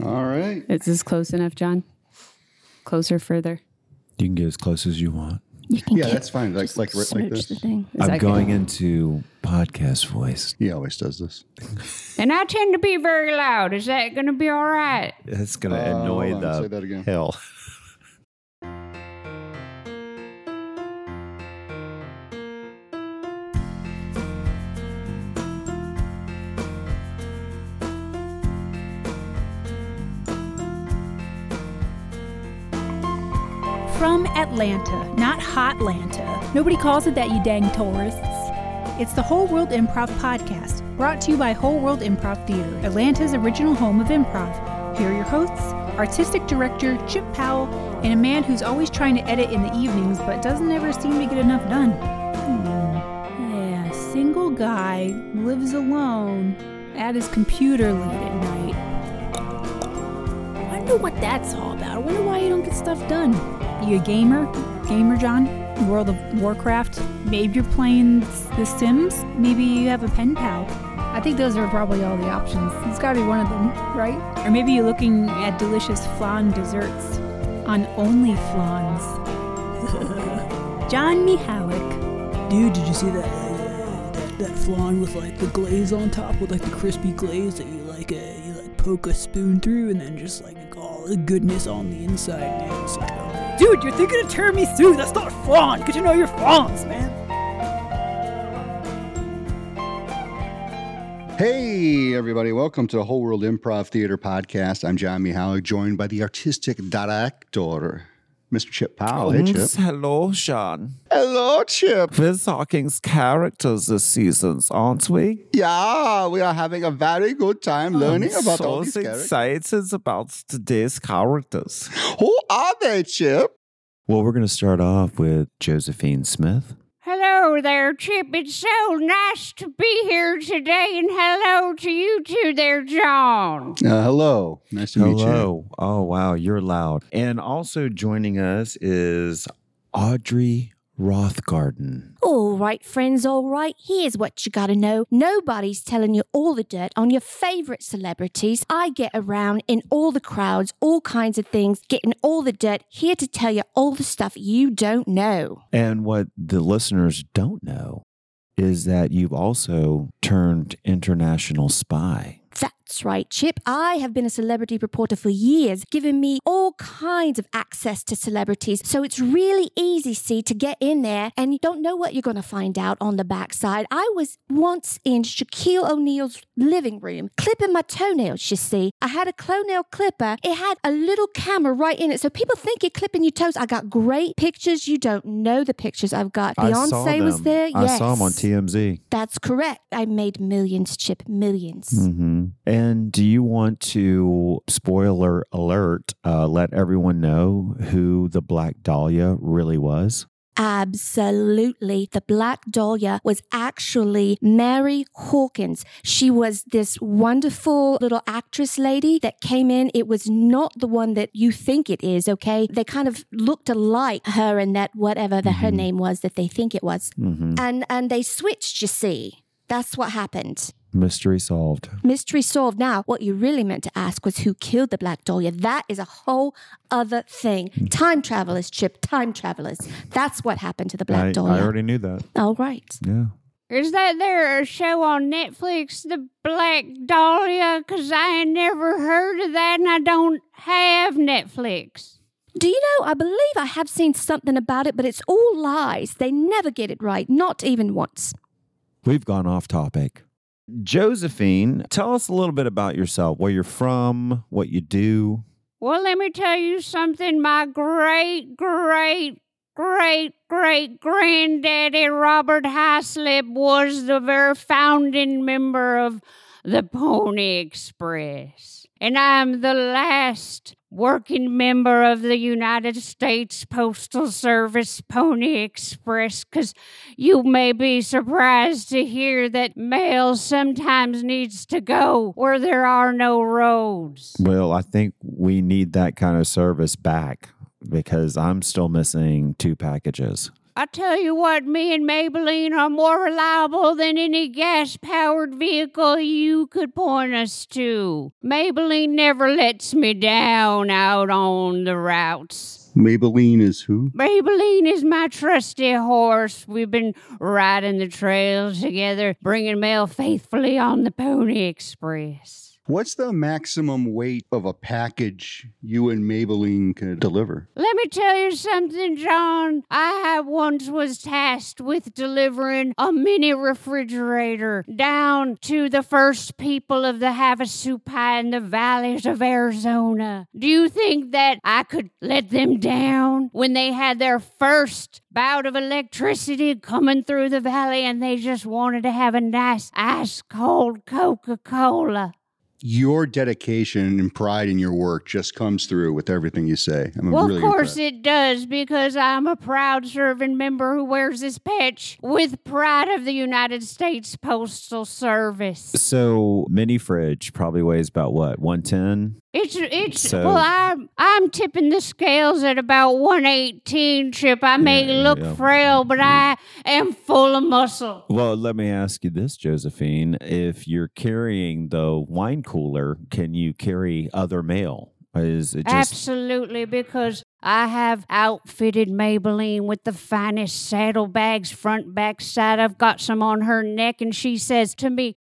All right. Is this close enough, John? Closer, further. You can get as close as you want. You can Yeah, get- that's fine. Like like like this. the thing. Is I'm going good? into podcast voice. He always does this. And I tend to be very loud. Is that going to be all right? It's gonna Uh, annoy hold on, say the that again. hell. From Atlanta, not Hotlanta. Nobody calls it that, you dang tourists. It's the Whole World Improv Podcast, brought to you by Whole World Improv Theater, Atlanta's original home of improv. Here are your hosts, artistic director Chip Powell, and a man who's always trying to edit in the evenings but doesn't ever seem to get enough done. Hmm. Yeah, single guy lives alone at his computer late at night. I wonder what that's all about. I wonder why you don't get stuff done. You a gamer? Gamer, John? World of Warcraft? Maybe you're playing The Sims? Maybe you have a pen pal. I think those are probably all the options. It's gotta be one of them, right? Or maybe you're looking at delicious flan desserts on Only Flans. John Mihalik. Dude, did you see that, uh, that that flan with like the glaze on top with like the crispy glaze that you like uh, you like poke a spoon through and then just like all the goodness on the inside, man. It's like, dude, you're thinking of tiramisu. That's not flan. Get to know your flans, man. Hey, everybody. Welcome to the Whole World Improv Theater Podcast. I'm John Mihalik, joined by the artistic director, Mr. Chip Powell. Hey, Chip. Hello, Sean. Hello, Chip. We're talking characters this season, aren't we? Yeah, we are having a very good time learning I'm about so all these characters. excited about today's characters. Who are they, Chip? Well, we're going to start off with Josephine Smith. Hello there, Chip. It's so nice to be here today. And hello to you too there, John. Uh, hello. Nice to meet you. Hello. Oh, wow. You're loud. And also joining us is Audrey Rothgarden. All right, friends, all right. Here's what you gotta know. Nobody's telling you all the dirt on your favorite celebrities. I get around in all the crowds, all kinds of things, getting all the dirt, here to tell you all the stuff you don't know. And what the listeners don't know is that you've also turned international spy. That's right, Chip. I have been a celebrity reporter for years, giving me all kinds of access to celebrities. So it's really easy, see, to get in there and you don't know what you're going to find out on the backside. I was once in Shaquille O'Neal's living room clipping my toenails, you see. I had a toenail clipper. It had a little camera right in it. So people think you're clipping your toes. I got great pictures. You don't know the pictures I've got. Beyonce was there. I yes. saw them on TMZ. That's correct. I made millions, Chip, 1000000s And do you want to, spoiler alert, uh, let everyone know who the Black Dahlia really was? Absolutely. The Black Dahlia was actually Mary Hawkins. She was this wonderful little actress lady that came in. It was not the one that you think it is, okay? They kind of looked alike, her and that whatever the, her Mhm. name was that they think it was. hmm And and they switched, you see. That's what happened. Mystery solved. Mystery solved. Now, what you really meant to ask was who killed the Black Dahlia. That is a whole other thing. Hmm. Time travelers, Chip, time travelers. That's what happened to the Black I, Dahlia. I already knew that. All right. Yeah. Is that there a show on Netflix, The Black Dahlia? Because I ain't never heard of that and I don't have Netflix. Do you know, I believe I have seen something about it, but it's all lies. They never get it right, not even once. We've gone off topic. Josephine, tell us a little bit about yourself, where you're from, what you do. Well, let me tell you something. My great, great, great, great granddaddy Robert Haslip, was the very founding member of the Pony Express. And I'm the last working member of the United States Postal Service Pony Express because you may be surprised to hear that mail sometimes needs to go where there are no roads. Well, I think we need that kind of service back because I'm still missing two packages. I tell you what, me and Maybelline are more reliable than any gas powered vehicle you could point us to. Maybelline never lets me down out on the routes. Maybelline is who? Maybelline is my trusty horse. We've been riding the trails together, bringing mail faithfully on the Pony Express. What's the maximum weight of a package you and Maybelline can deliver? Let me tell you something, John. I once was tasked with delivering a mini refrigerator down to the first people of the Havasupai in the valleys of Arizona. Do you think that I could let them down when they had their first bout of electricity coming through the valley and they just wanted to have a nice ice cold Coca Cola? Your dedication and pride in your work just comes through with everything you say. I'm Well, really of course impressed. it does, because I'm a proud serving member who wears this patch with pride of the United States Postal Service. So mini fridge probably weighs about what, 110? It's it's So- well, I'm I'm tipping the scales at about 118. Chip, I may Yeah, look yeah. frail, but I am full of muscle. Well, let me ask you this, Josephine. If you're carrying the wine cooler, can you carry other mail? Is it just Absolutely, because I have outfitted Maybelline with the finest saddlebags, front, back, side. I've got some on her neck, and she says to me,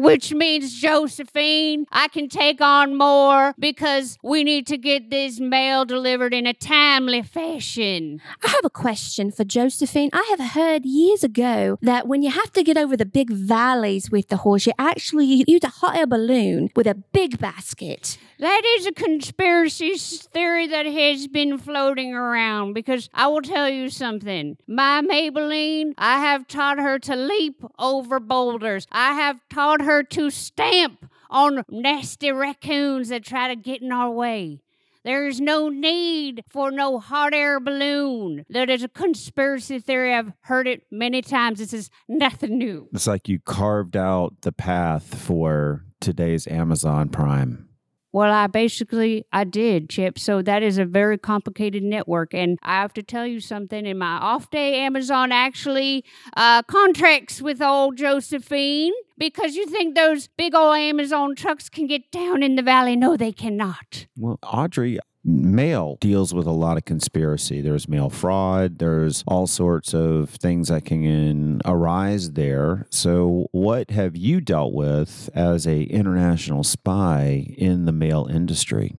which means Josephine, I can take on more because we need to get this mail delivered in a timely fashion. I have a question for Josephine. I have heard years ago that when you have to get over the big valleys with the horse, you actually use a hot air balloon with a big basket. That is a conspiracy theory that has been floating around because I will tell you something. My Maybelline, I have taught her to leap over boulders. I have taught her to stamp on nasty raccoons that try to get in our way. There is no need for no hot air balloon. That is a conspiracy theory. I've heard it many times. This is nothing new. it's like you carved out the path for today's Amazon Prime? Well, I basically I did, Chip. So that is a very complicated network, and I have to tell you something. In my off day, Amazon actually uh, contracts with old Josephine because you think those big old Amazon trucks can get down in the valley? No, they cannot. Well, Audrey, mail deals with a lot of conspiracy. There's mail fraud, there's all sorts of things that can arise there. So, what have you dealt with as a international spy in the mail industry?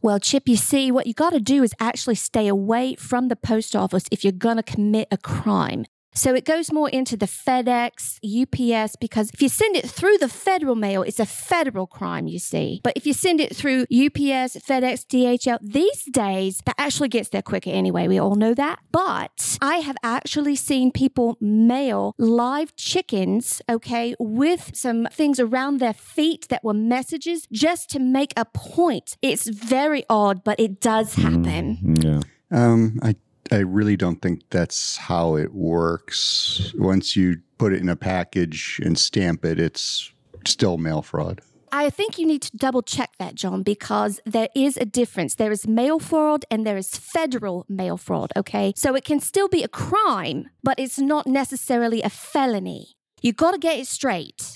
Well, Chip, you see, what you got to do is actually stay away from the post office if you're going to commit a crime. So it goes more into the FedEx, UPS, because if you send it through the federal mail, it's a federal crime, you see. But if you send it through UPS, FedEx, DHL, these days, that actually gets there quicker anyway. We all know that. But I have actually seen people mail live chickens, okay, with some things around their feet that were messages just to make a point. It's very odd, but it does happen. Mm, yeah. Um, I I really don't think that's how it works. Once you put it in a package and stamp it, it's still mail fraud. I think you need to double check that, John, because there is a difference. There is mail fraud and there is federal mail fraud, okay? So it can still be a crime, but it's not necessarily a felony. You got to get it straight.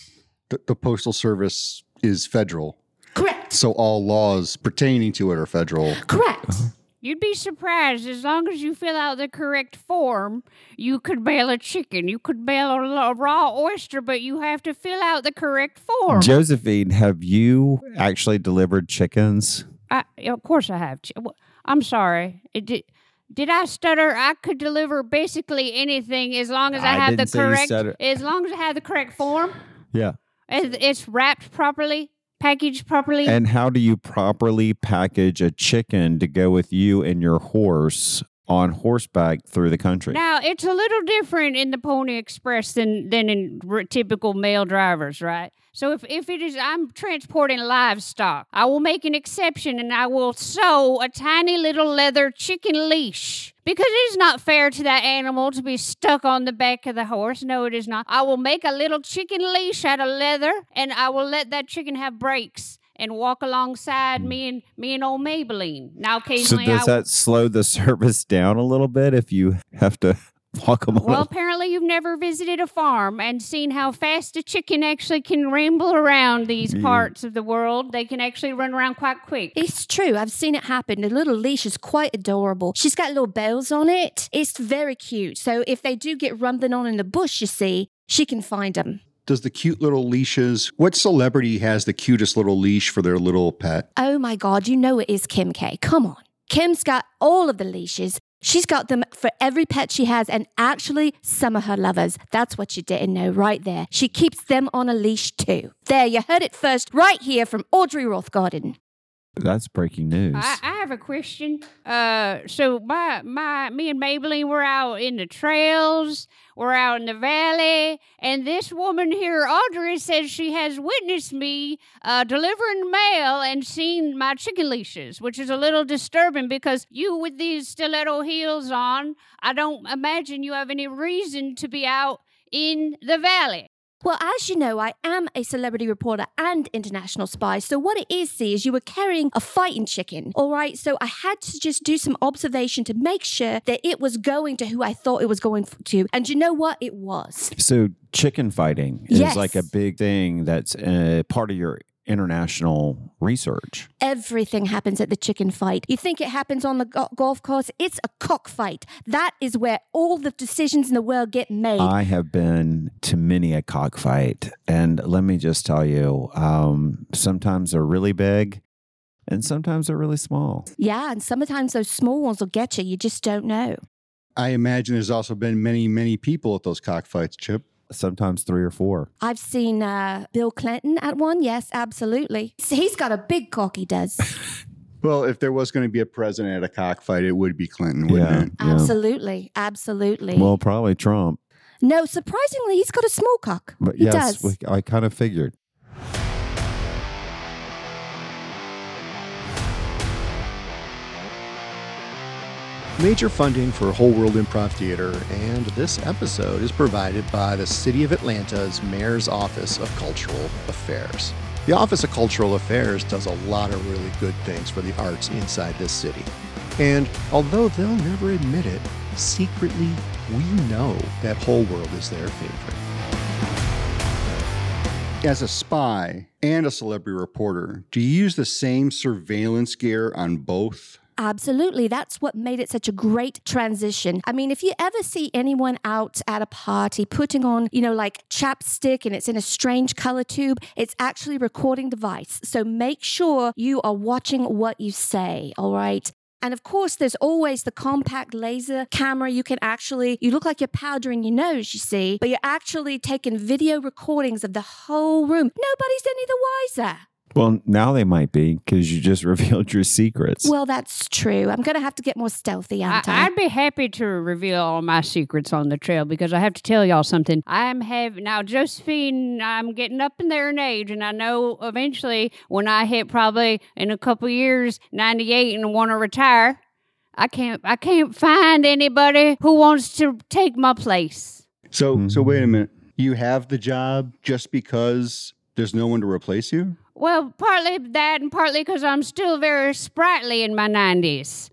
The, the postal service is federal, Correct. so all laws pertaining to it are federal. Correct. Uh-huh. You'd be surprised. As long as you fill out the correct form, you could mail a chicken. You could mail a, a raw oyster, but you have to fill out the correct form. Josephine, have you actually delivered chickens? I, of course, I have. I'm sorry. It did. Did I stutter? I could deliver basically anything as long as I, I have the didn't say you correct. As long as I have the correct form, Yeah. as it's wrapped properly, packaged properly. And how do you properly package a chicken to go with you and your horse on horseback through the country? Now it's a little different in the Pony Express than than in r- typical mail drivers, right? So if if it is, I'm transporting livestock. I will make an exception and I will sew a tiny little leather chicken leash because it is not fair to that animal to be stuck on the back of the horse. No, it is not. I will make a little chicken leash out of leather and I will let that chicken have breaks. And walk alongside hmm. me and me and old Maybelline. Now, occasionally, So occasionally, does I that slow the service down a little bit if you have to walk them? Well, apparently you've never visited a farm and seen how fast a chicken actually can ramble around these Yeah. parts of the world. They can actually run around quite quick. It's true. I've seen it happen. The little leash is quite adorable. She's got little bells on it. It's very cute. So if they do get rumbling on in the bush, you see, she can find them. Does the cute little leashes, what celebrity has the cutest little leash for their little pet? Oh my God, you know it is Kim K. Come on. Kim's got all of the leashes. She's got them for every pet she has, and actually, some of her lovers. That's what you didn't know right there. She keeps them on a leash too. There, you heard it first, right here from Audrey Rothgarden. That's breaking news. I, I have a question. Uh, so my my me and Maybelline were out in the trails, we're out in the valley, and this woman here, Audrey, says she has witnessed me uh, delivering mail and seen my chicken leashes, which is a little disturbing because you with these stiletto heels on, I don't imagine you have any reason to be out in the valley. Well, as you know, I am a celebrity reporter and international spy. So, what it is, see, is you were carrying a fighting chicken. All right. So, I had to just do some observation to make sure that it was going to who I thought it was going to. And you know what? It was. so chicken fighting is Yes. like a big thing that's uh, part of your international research. Everything happens at the chicken fight. You think it happens on the go- golf course? It's a cockfight. That is where all the decisions in the world get made. I have been to many a cockfight, and let me just tell you, um, sometimes they're really big, and sometimes they're really small. yeah, and sometimes those small ones will get you. You just don't know. I imagine there's also been many, many people at those cockfights, Chip. Sometimes three or four. I've seen uh, Bill Clinton at one. Yes, absolutely. So he's got a big cock, he does. Well, if there was going to be a president at a cockfight, it would be Clinton, wouldn't Yeah. it? Absolutely. Absolutely. Well, probably Trump, no, surprisingly, he's got a small cock. but he yes, does. we- I kind of figured. Major funding for Whole World Improv Theater and this episode is provided by the City of Atlanta's Mayor's Office of Cultural Affairs. The Office of Cultural Affairs does a lot of really good things for the arts inside this city. And although they'll never admit it, secretly we know that Whole World is their favorite. As a spy and a celebrity reporter, do you use the same surveillance gear on both? Absolutely. That's what made it such a great transition. I mean, if you ever see anyone out at a party putting on, you know, like chapstick and it's in a strange color tube, it's actually recording device. So make sure you are watching what you say, all right? And of course, there's always the compact laser camera. You can actually, you look like you're powdering your nose, you see, but you're actually taking video recordings of the whole room. Nobody's any the wiser. Well, now they might be because you just revealed your secrets. Well, that's true. I'm going to have to get more stealthy, I, aren't I? I'd be happy to reveal all my secrets on the trail because I have to tell y'all something. I'm having now, Josephine. I'm getting up in there in age, and I know eventually when I hit probably in a couple years, 98, and want to retire, I can't. I can't find anybody who wants to take my place. So, so Mhm. wait a minute. You have the job just because there's no one to replace you? Well, partly that, and partly because I'm still very sprightly in my 90s.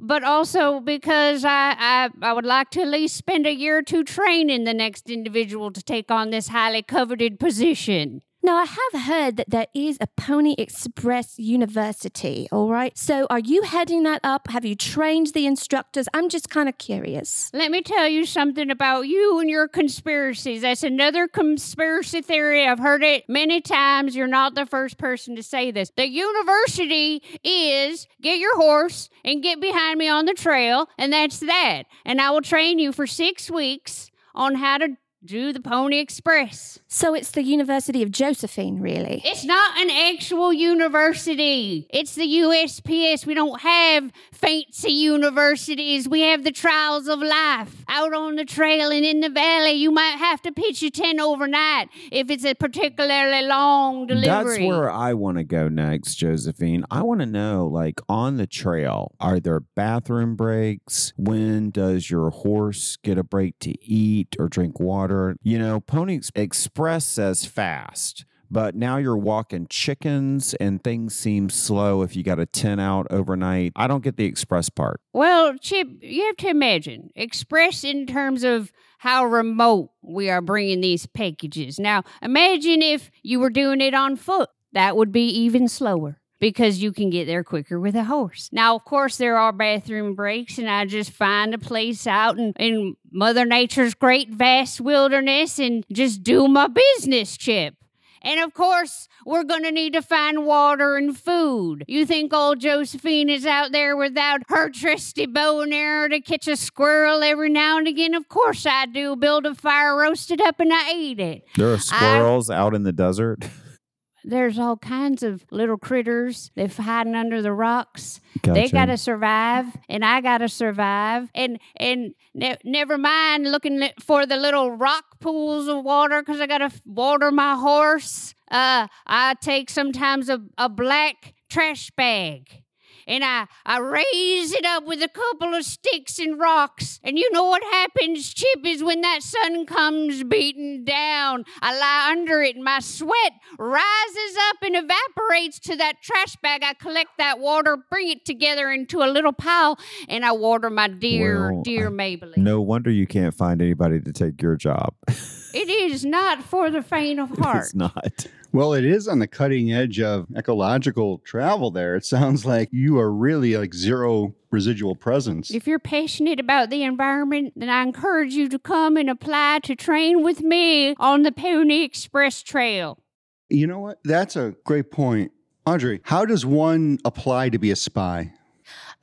But also because I, I, I would like to at least spend a year or two training the next individual to take on this highly coveted position. Now, I have heard that there is a Pony Express University, all right? So, are you heading that up? Have you trained the instructors? I'm just kind of curious. Let me tell you something about you and your conspiracies. That's another conspiracy theory. I've heard it many times. You're not the first person to say this. The university is get your horse and get behind me on the trail, and that's that. And I will train you for six weeks on how to do the Pony Express. So, it's the University of Josephine, really? It's not an actual university. It's the USPS. We don't have fancy universities. We have the trials of life. Out on the trail and in the valley, you might have to pitch a tent overnight if it's a particularly long delivery. That's where I want to go next, Josephine. I want to know, like, on the trail, are there bathroom breaks? When does your horse get a break to eat or drink water? You know, Pony Express says fast. But now you're walking chickens and things seem slow if you got a 10 out overnight. I don't get the express part. Well, Chip, you have to imagine express in terms of how remote we are bringing these packages. Now, imagine if you were doing it on foot. That would be even slower because you can get there quicker with a horse. Now, of course, there are bathroom breaks, and I just find a place out in, in Mother Nature's great vast wilderness and just do my business, Chip. And of course, we're going to need to find water and food. You think old Josephine is out there without her trusty bow and arrow to catch a squirrel every now and again? Of course I do. Build a fire, roast it up, and I eat it. There are squirrels out in the desert. There's all kinds of little critters. They're hiding under the rocks. They got to survive, and I got to survive. And and ne- never mind looking for the little rock pools of water because I got to water my horse. Uh, I take sometimes a, a black trash bag. And I, I raise it up with a couple of sticks and rocks. And you know what happens, Chip, is when that sun comes beating down, I lie under it and my sweat rises up and evaporates to that trash bag. I collect that water, bring it together into a little pile, and I water my dear, Well, dear Maybelline. No wonder you can't find anybody to take your job. It is not for the faint of heart. it's not. Well, it is on the cutting edge of ecological travel there. It sounds like you are really like zero residual presence. If you're passionate about the environment, then I encourage you to come and apply to train with me on the Pony Express Trail. You know what? That's a great point. Audrey, how does one apply to be a spy?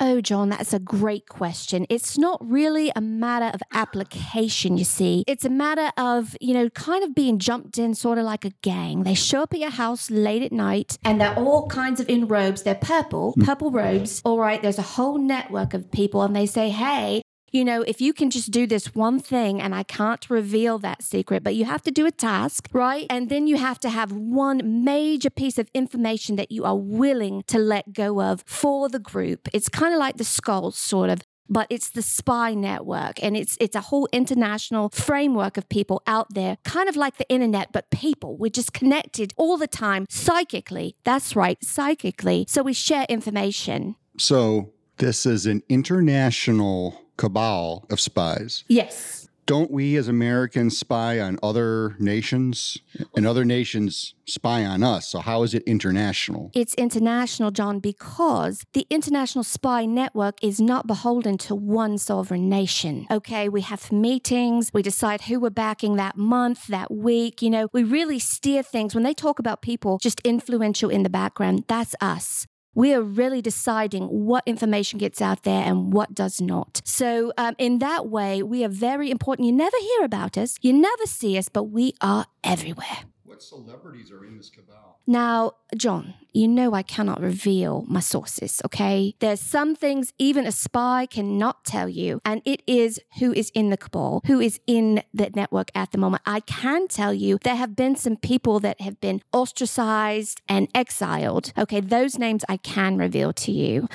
Oh, John, that's a great question. It's not really a matter of application, you see. It's a matter of, you know, kind of being jumped in sort of like a gang. They show up at your house late at night and they're all kinds of in robes. They're purple, hmm. purple robes. All right, there's a whole network of people and they say, hey, you know, if you can just do this one thing, and I can't reveal that secret, but you have to do a task, right? And then you have to have one major piece of information that you are willing to let go of for the group. It's kind of like the skulls, sort of. But it's the spy network, and it's it's a whole international framework of people out there, kind of like the internet, but people. We're just connected all the time, psychically. That's right, psychically. So we share information. So, this is an international cabal of spies. Yes. Don't we as Americans spy on other nations and other nations spy on us? So, how is it international? It's international, John, because the International Spy Network is not beholden to one sovereign nation. Okay, we have meetings, we decide who we're backing that month, that week. You know, we really steer things. When they talk about people just influential in the background, that's us. We are really deciding what information gets out there and what does not. So, um, in that way, we are very important. You never hear about us, you never see us, but we are everywhere. What celebrities are in this cabal? Now, John, you know I cannot reveal my sources, okay? There's some things even a spy cannot tell you, and it is who is in the cabal, who is in the network at the moment. I can tell you there have been some people that have been ostracized and exiled. Okay, those names I can reveal to you.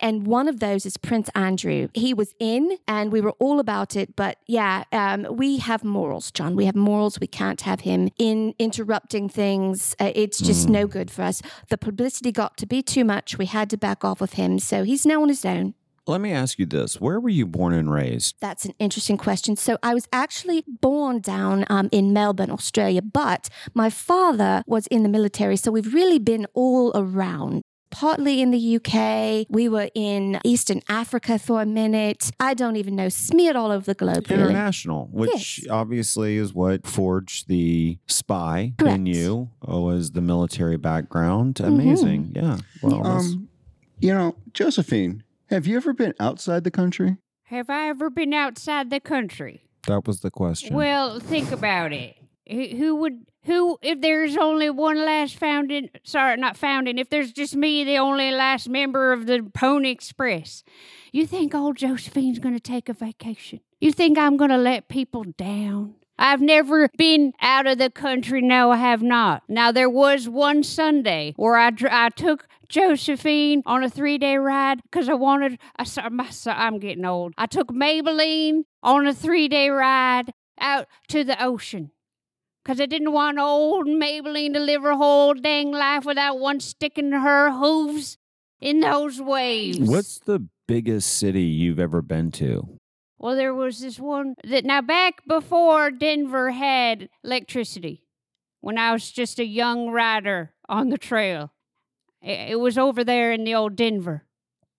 And one of those is Prince Andrew. He was in, and we were all about it. But yeah, um, we have morals, John. We have morals. We can't have him in. in interrupting things. Uh, it's just no good for us. The publicity got to be too much. We had to back off of him. So he's now on his own. Let me ask you this. Where were you born and raised? That's an interesting question. So I was actually born down um, in Melbourne, Australia, but my father was in the military. So we've really been all around. Partly in the UK, we were in Eastern Africa for a minute. I don't even know, smeared all over the globe. Really. International, which Yes. obviously is what forged the spy Correct. in you, uh, was the military background. Mhm. Amazing. Yeah. Well, Um, you know, Josephine, have you ever been outside the country? Have I ever been outside the country? that was the question. Well, think about it. Who would who if there's only one last founding sorry not founding if there's just me the only last member of the pony express you think old josephine's going to take a vacation you think i'm going to let people down I've never been out of the country. No, I have not. Now, there was one Sunday where I, I took Josephine on a three day ride because I wanted, I, my, I'm getting old. I took Maybelline on a three day ride out to the ocean Because I didn't want old Maybelline to live her whole dang life without one sticking her hooves in those waves. What's the biggest city you've ever been to? Well, there was this one that now back before Denver had electricity, when I was just a young rider on the trail. It, it was over there in the old Denver,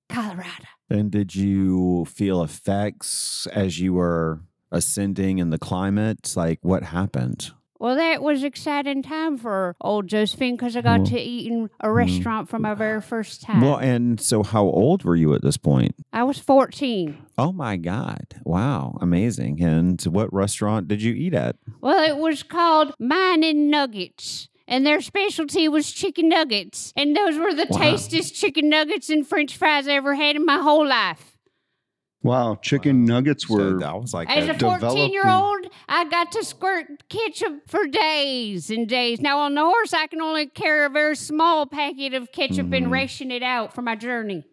Colorado. And did you feel effects as you were ascending in the climate? Like what happened? Well, that was exciting time for old Josephine because I got Well, to eat in a hmm. restaurant for my very first time. Well, and so how old were you at this point? I was 14. Oh my God. Wow. Amazing. And what restaurant did you eat at? Well, it was called Mining Nuggets. And their specialty was chicken nuggets. And those were the Wow. tastiest chicken nuggets and french fries I ever had in my whole life. Wow, chicken nuggets So were that was like As a 14 year old, I got to squirt ketchup for days and days. Now, on the horse, I can only carry a very small packet of ketchup and Mhm. ration it out for my journey.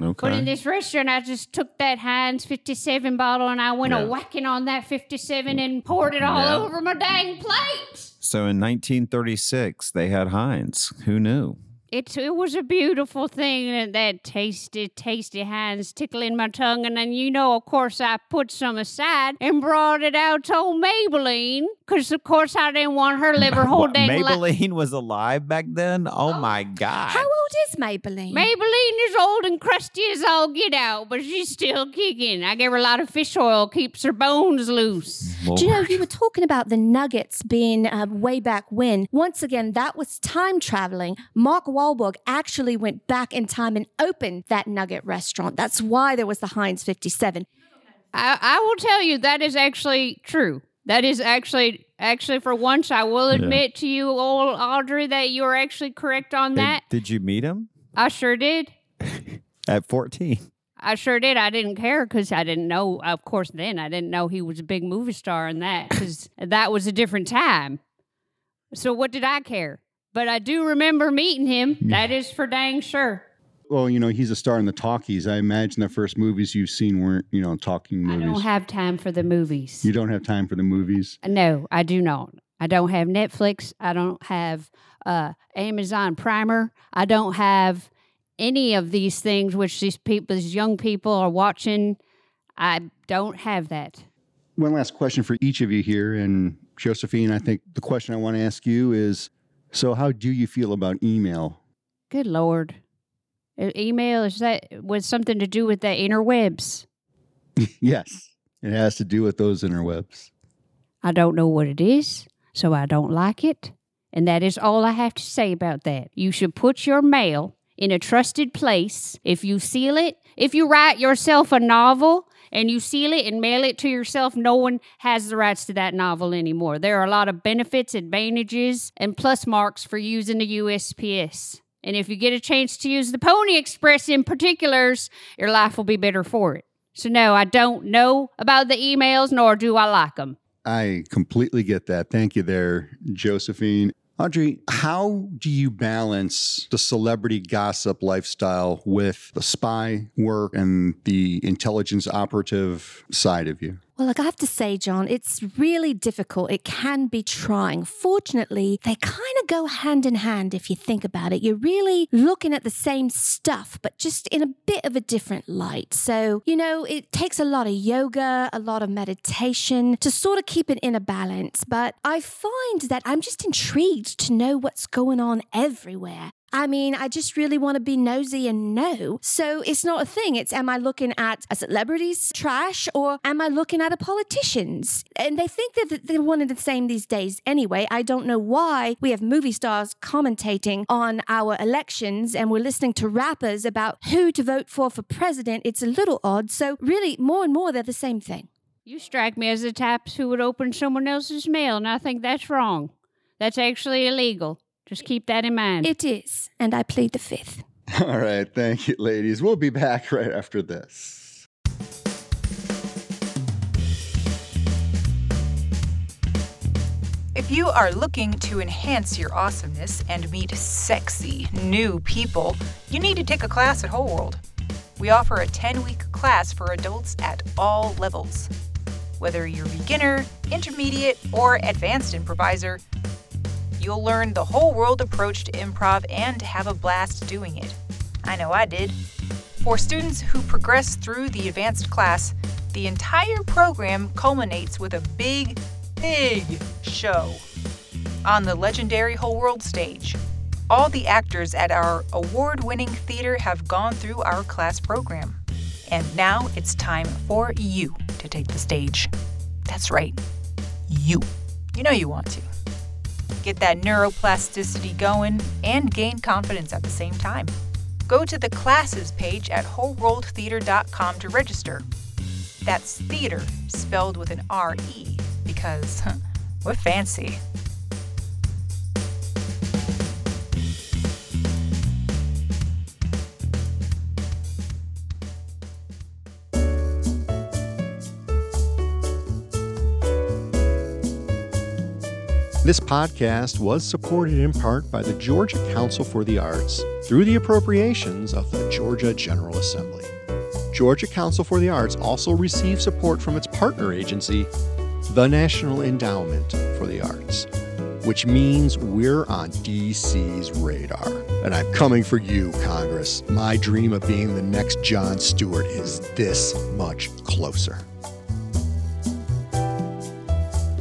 okay. But in this restaurant, I just took that Heinz 57 bottle and I went Yeah. a whacking on that 57 and poured it all Yeah. over my dang plate. so in 1936, they had Heinz. Who knew? It, it was a beautiful thing, and that tasty, tasty Heinz tickling my tongue. And then, you know, of course, I put some aside and brought it out to old Maybelline, because, of course, I didn't want her to live her whole What, dang life. Maybelline was alive back then? Oh my God. How old is Maybelline? Maybelline is old and crusty as all get out, but she's still kicking. I give her a lot of fish oil, keeps her bones loose. Well, Do you know, you were talking about the nuggets being uh, way back when. Once again, that was time traveling. Mark Wahlberg actually went back in time and opened that nugget restaurant. That's why there was the Heinz 57. I, I will tell you that is actually true. That is actually actually for once I will admit to you, old Audrey, that you are actually correct on and that. Did you meet him I sure did. at 14? I sure did. I didn't care because I didn't know. Of course, then I didn't know he was a big movie star and that because that was a different time. So what did I care? But I do remember meeting him. That is for dang sure. well, you know, he's a star in the talkies. I imagine the first movies you've seen weren't, you know, talking movies. I don't have time for the movies. you don't have time for the movies. No, I do not. I don't have Netflix. I don't have uh, Amazon Primer. I don't have any of these things which these people, these young people are watching. I don't have that. One last question for each of you here. And Josephine, I think the question I want to ask you is so, how do you feel about email? Good Lord. Email, is that was something to do with the interwebs? yes, it has to do with those interwebs. I don't know what it is, so I don't like it. And that is all I have to say about that. You should put your mail in a trusted place. If you seal it, if you write yourself a novel and you seal it and mail it to yourself, no one has the rights to that novel anymore. There are a lot of benefits, advantages, and plus marks for using the USPS. And if you get a chance to use the Pony Express in particulars, your life will be better for it. So, no, I don't know about the emails, nor do I like them. I completely get that. Thank you there, Josephine. Audrey, how do you balance the celebrity gossip lifestyle with the spy work and the intelligence operative side of you? Well, like I have to say, John, it's really difficult. It can be trying. Fortunately, they kind of go hand in hand if you think about it. You're really looking at the same stuff, but just in a bit of a different light. So, you know, it takes a lot of yoga, a lot of meditation to sort of keep it in a balance. But I find that I'm just intrigued to know what's going on everywhere. I mean, I just really want to be nosy and know. So it's not a thing. It's am I looking at a celebrity's trash or am I looking at a politician's? And they think that they're one and the same these days anyway. I don't know why we have movie stars commentating on our elections and we're listening to rappers about who to vote for for president. It's a little odd. So really, more and more, they're the same thing. You strike me as the type who would open someone else's mail, and I think that's wrong. That's actually illegal. Just keep that in mind. It is. And I plead the fifth. All right. Thank you, ladies. We'll be back right after this. If you are looking to enhance your awesomeness and meet sexy new people, you need to take a class at Whole World. We offer a 10 week class for adults at all levels. Whether you're beginner, intermediate, or advanced improviser, you'll learn the whole world approach to improv and have a blast doing it. I know I did. For students who progress through the advanced class, the entire program culminates with a big, big show on the legendary Whole World stage. All the actors at our award winning theater have gone through our class program. And now it's time for you to take the stage. That's right, you. You know you want to. Get that neuroplasticity going and gain confidence at the same time. Go to the classes page at wholeworldtheater.com to register. That's theater spelled with an R E because we're fancy. This podcast was supported in part by the Georgia Council for the Arts through the appropriations of the Georgia General Assembly. Georgia Council for the Arts also received support from its partner agency, the National Endowment for the Arts, which means we're on DC's radar. And I'm coming for you, Congress. My dream of being the next Jon Stewart is this much closer.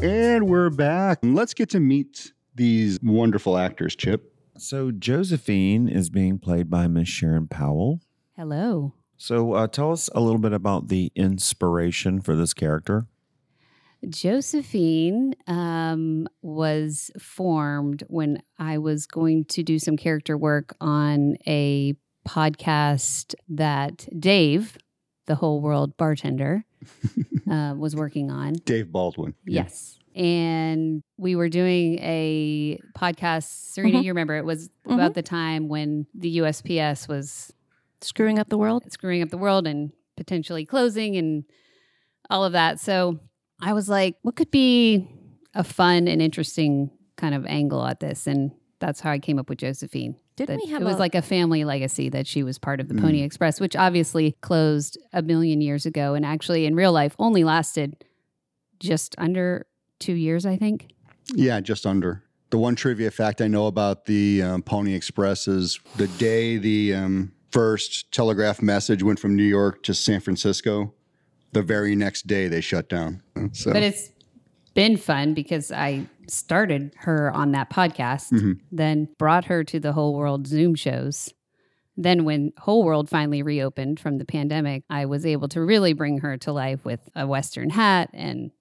And we're back. Let's get to meet these wonderful actors, Chip. So Josephine is being played by Miss Sharon Powell. Hello. So uh, tell us a little bit about the inspiration for this character. Josephine um, was formed when I was going to do some character work on a podcast that Dave, the whole world bartender, uh, was working on. Dave Baldwin. Yeah. Yes. And we were doing a podcast. Serena, Mhm. you remember it was about the time when the USPS was Screwing up the world. screwing up the world and potentially closing and all of that. So I was like, what could be a fun and interesting kind of angle at this? And that's how I came up with Josephine. Didn't That we have it was a- like a family legacy that she was part of the Mm. Pony Express, which obviously closed a million years ago and actually in real life only lasted just under two years, I think. Yeah, just under. The one trivia fact I know about the um, Pony Express is the day the um, first telegraph message went from New York to San Francisco, the very next day they shut down. So, But it's been fun because I started her on that podcast, Mhm. then brought her to the whole world Zoom shows. Then, when Whole World finally reopened from the pandemic, I was able to really bring her to life with a Western hat and,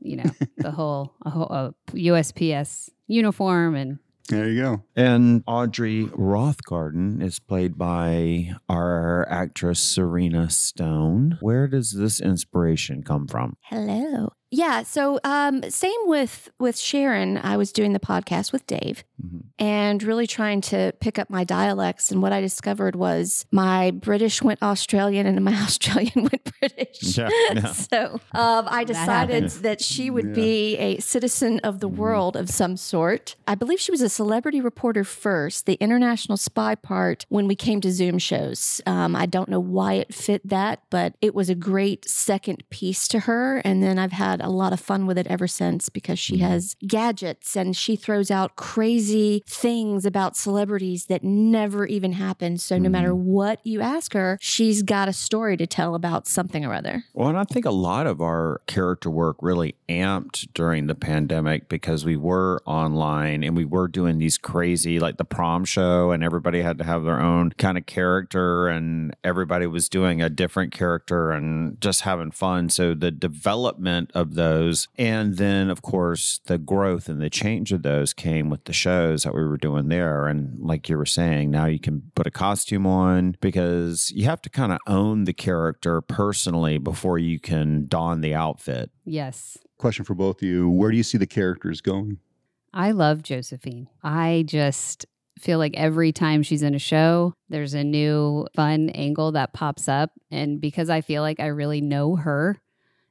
you know, the whole, a whole a USPS uniform. And there you go. And Audrey Rothgarden is played by our actress Serena Stone. Where does this inspiration come from? Hello. Yeah, so um, same with with Sharon. I was doing the podcast with Dave Mhm. and really trying to pick up my dialects. And what I discovered was my British went Australian and my Australian went British. Yeah, yeah. so um, I decided happens. that she would Yeah. be a citizen of the world of some sort. I believe she was a celebrity reporter first, the international spy part when we came to Zoom shows. Um, I don't know why it fit that, but it was a great second piece to her. And then I've had a lot of fun with it ever since because she mm. has gadgets and she throws out crazy things about celebrities that never even happened. So no matter mm-hmm. what you ask her, she's got a story to tell about something or other. Well, and I think a lot of our character work really amped during the pandemic because we were online and we were doing these crazy, like the prom show, and everybody had to have their own kind of character, and everybody was doing a different character and just having fun. So the development of those, and then of course the growth and the change of those came with the shows that we were doing there. And like you were saying, now you can put a costume on because you have to kind of own the character personally before you can don the outfit. yes, Question for both of you Where do you see the characters going? I love Josephine. I just feel like every time she's in a show, there's a new fun angle that pops up. And because I feel like I really know her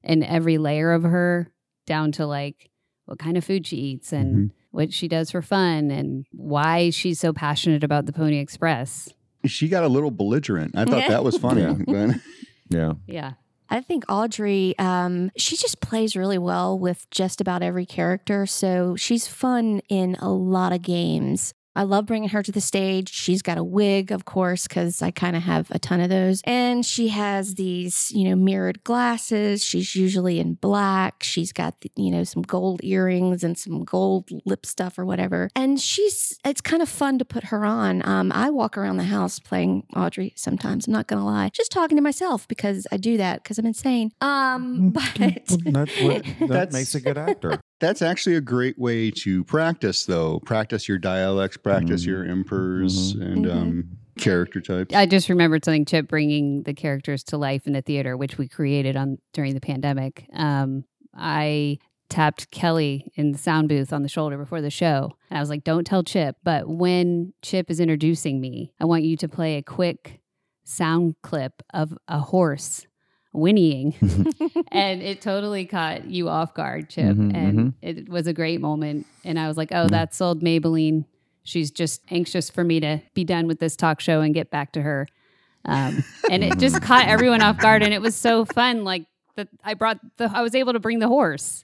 and every layer of her, down to like what kind of food she eats and what she does for fun and why she's so passionate about the Pony Express. She got a little belligerent. I thought that was funny. Yeah. Yeah. Yeah. I think Audrey, um, she just plays really well with just about every character. So she's fun in a lot of games. I love bringing her to the stage. She's got a wig, of course, because I kind of have a ton of those. And she has these, you know, mirrored glasses. She's usually in black. She's got, the, you know, some gold earrings and some gold lip stuff or whatever. And she's, it's kind of fun to put her on. Um, I walk around the house playing Audrey sometimes. I'm not going to lie, just talking to myself because I do that because I'm insane. Um, but Well, that, what- that makes a good actor. That's actually a great way to practice, though. Practice your dialects, practice Mhm. your impers and Mhm. um, character types. I just remembered something, Chip, bringing the characters to life in the theater, which we created on during the pandemic. Um, I tapped Kelly in the sound booth on the shoulder before the show, and I was like, "Don't tell Chip, but when Chip is introducing me, I want you to play a quick sound clip of a horse whinnying." and it totally caught you off guard, Chip, Mhm, and it was a great moment. And I was like, "Oh, Mhm. that's old Maybelline." She's just anxious for me to be done with this talk show and get back to her. Um, and it just caught everyone off guard, and it was so fun. Like that, I brought the, I was able to bring the horse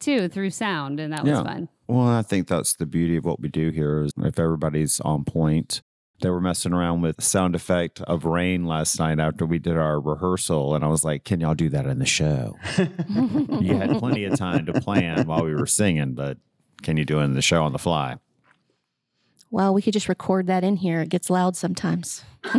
too through sound, and that was fun. Well, I think that's the beauty of what we do here is if everybody's on point. They were messing around with sound effect of rain last night after we did our rehearsal, and I was like, "Can y'all do that in the show?" you had plenty of time to plan while we were singing, but can you do it in the show on the fly? well, we could just record that in here. It gets loud sometimes.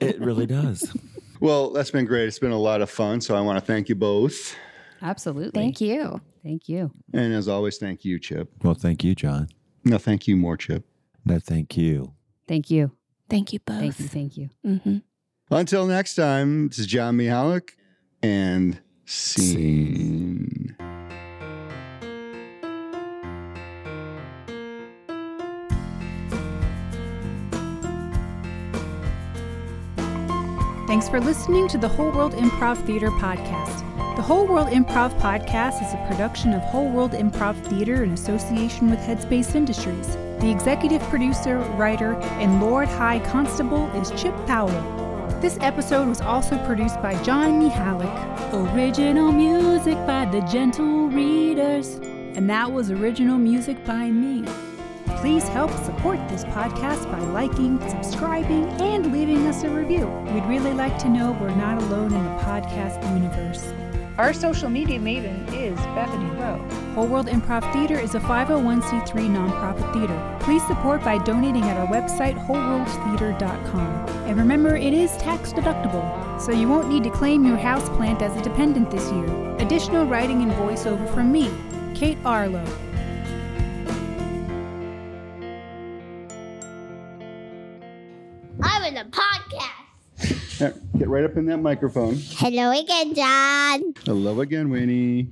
It really does. Well, that's been great. It's been a lot of fun. So I want to thank you both. Absolutely. Thank you. Thank you. And as always, thank you, Chip. Well, thank you, John. No, thank you more, Chip. No, thank you. Thank you. Thank you both. Thank you. Thank you. hmm Until next time, this is John Mihalik and Scene. Thanks for listening to the Whole World Improv Theater podcast. The Whole World Improv podcast is a production of Whole World Improv Theater in association with Headspace Industries. The executive producer, writer, and Lord High Constable is Chip Powell. This episode was also produced by John Mihalik. Original music by the Gentle Readers. And that was original music by me. Please help support this podcast by liking, subscribing, and leaving us a review. We'd really like to know we're not alone in the podcast universe. Our social media maven is Bethany Rowe. Whole World Improv Theater is a 501c3 nonprofit theater. Please support by donating at our website, wholeworldtheater.com. And remember, it is tax deductible, so you won't need to claim your houseplant as a dependent this year. Additional writing and voiceover from me, Kate Arlo. Podcast. Yeah, Get right up in that microphone. Hello again, John. Hello again, Winnie.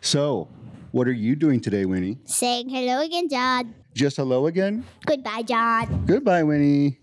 So, what are you doing today, Winnie? Saying hello again, John. Just hello again? Goodbye, John. Goodbye, Winnie.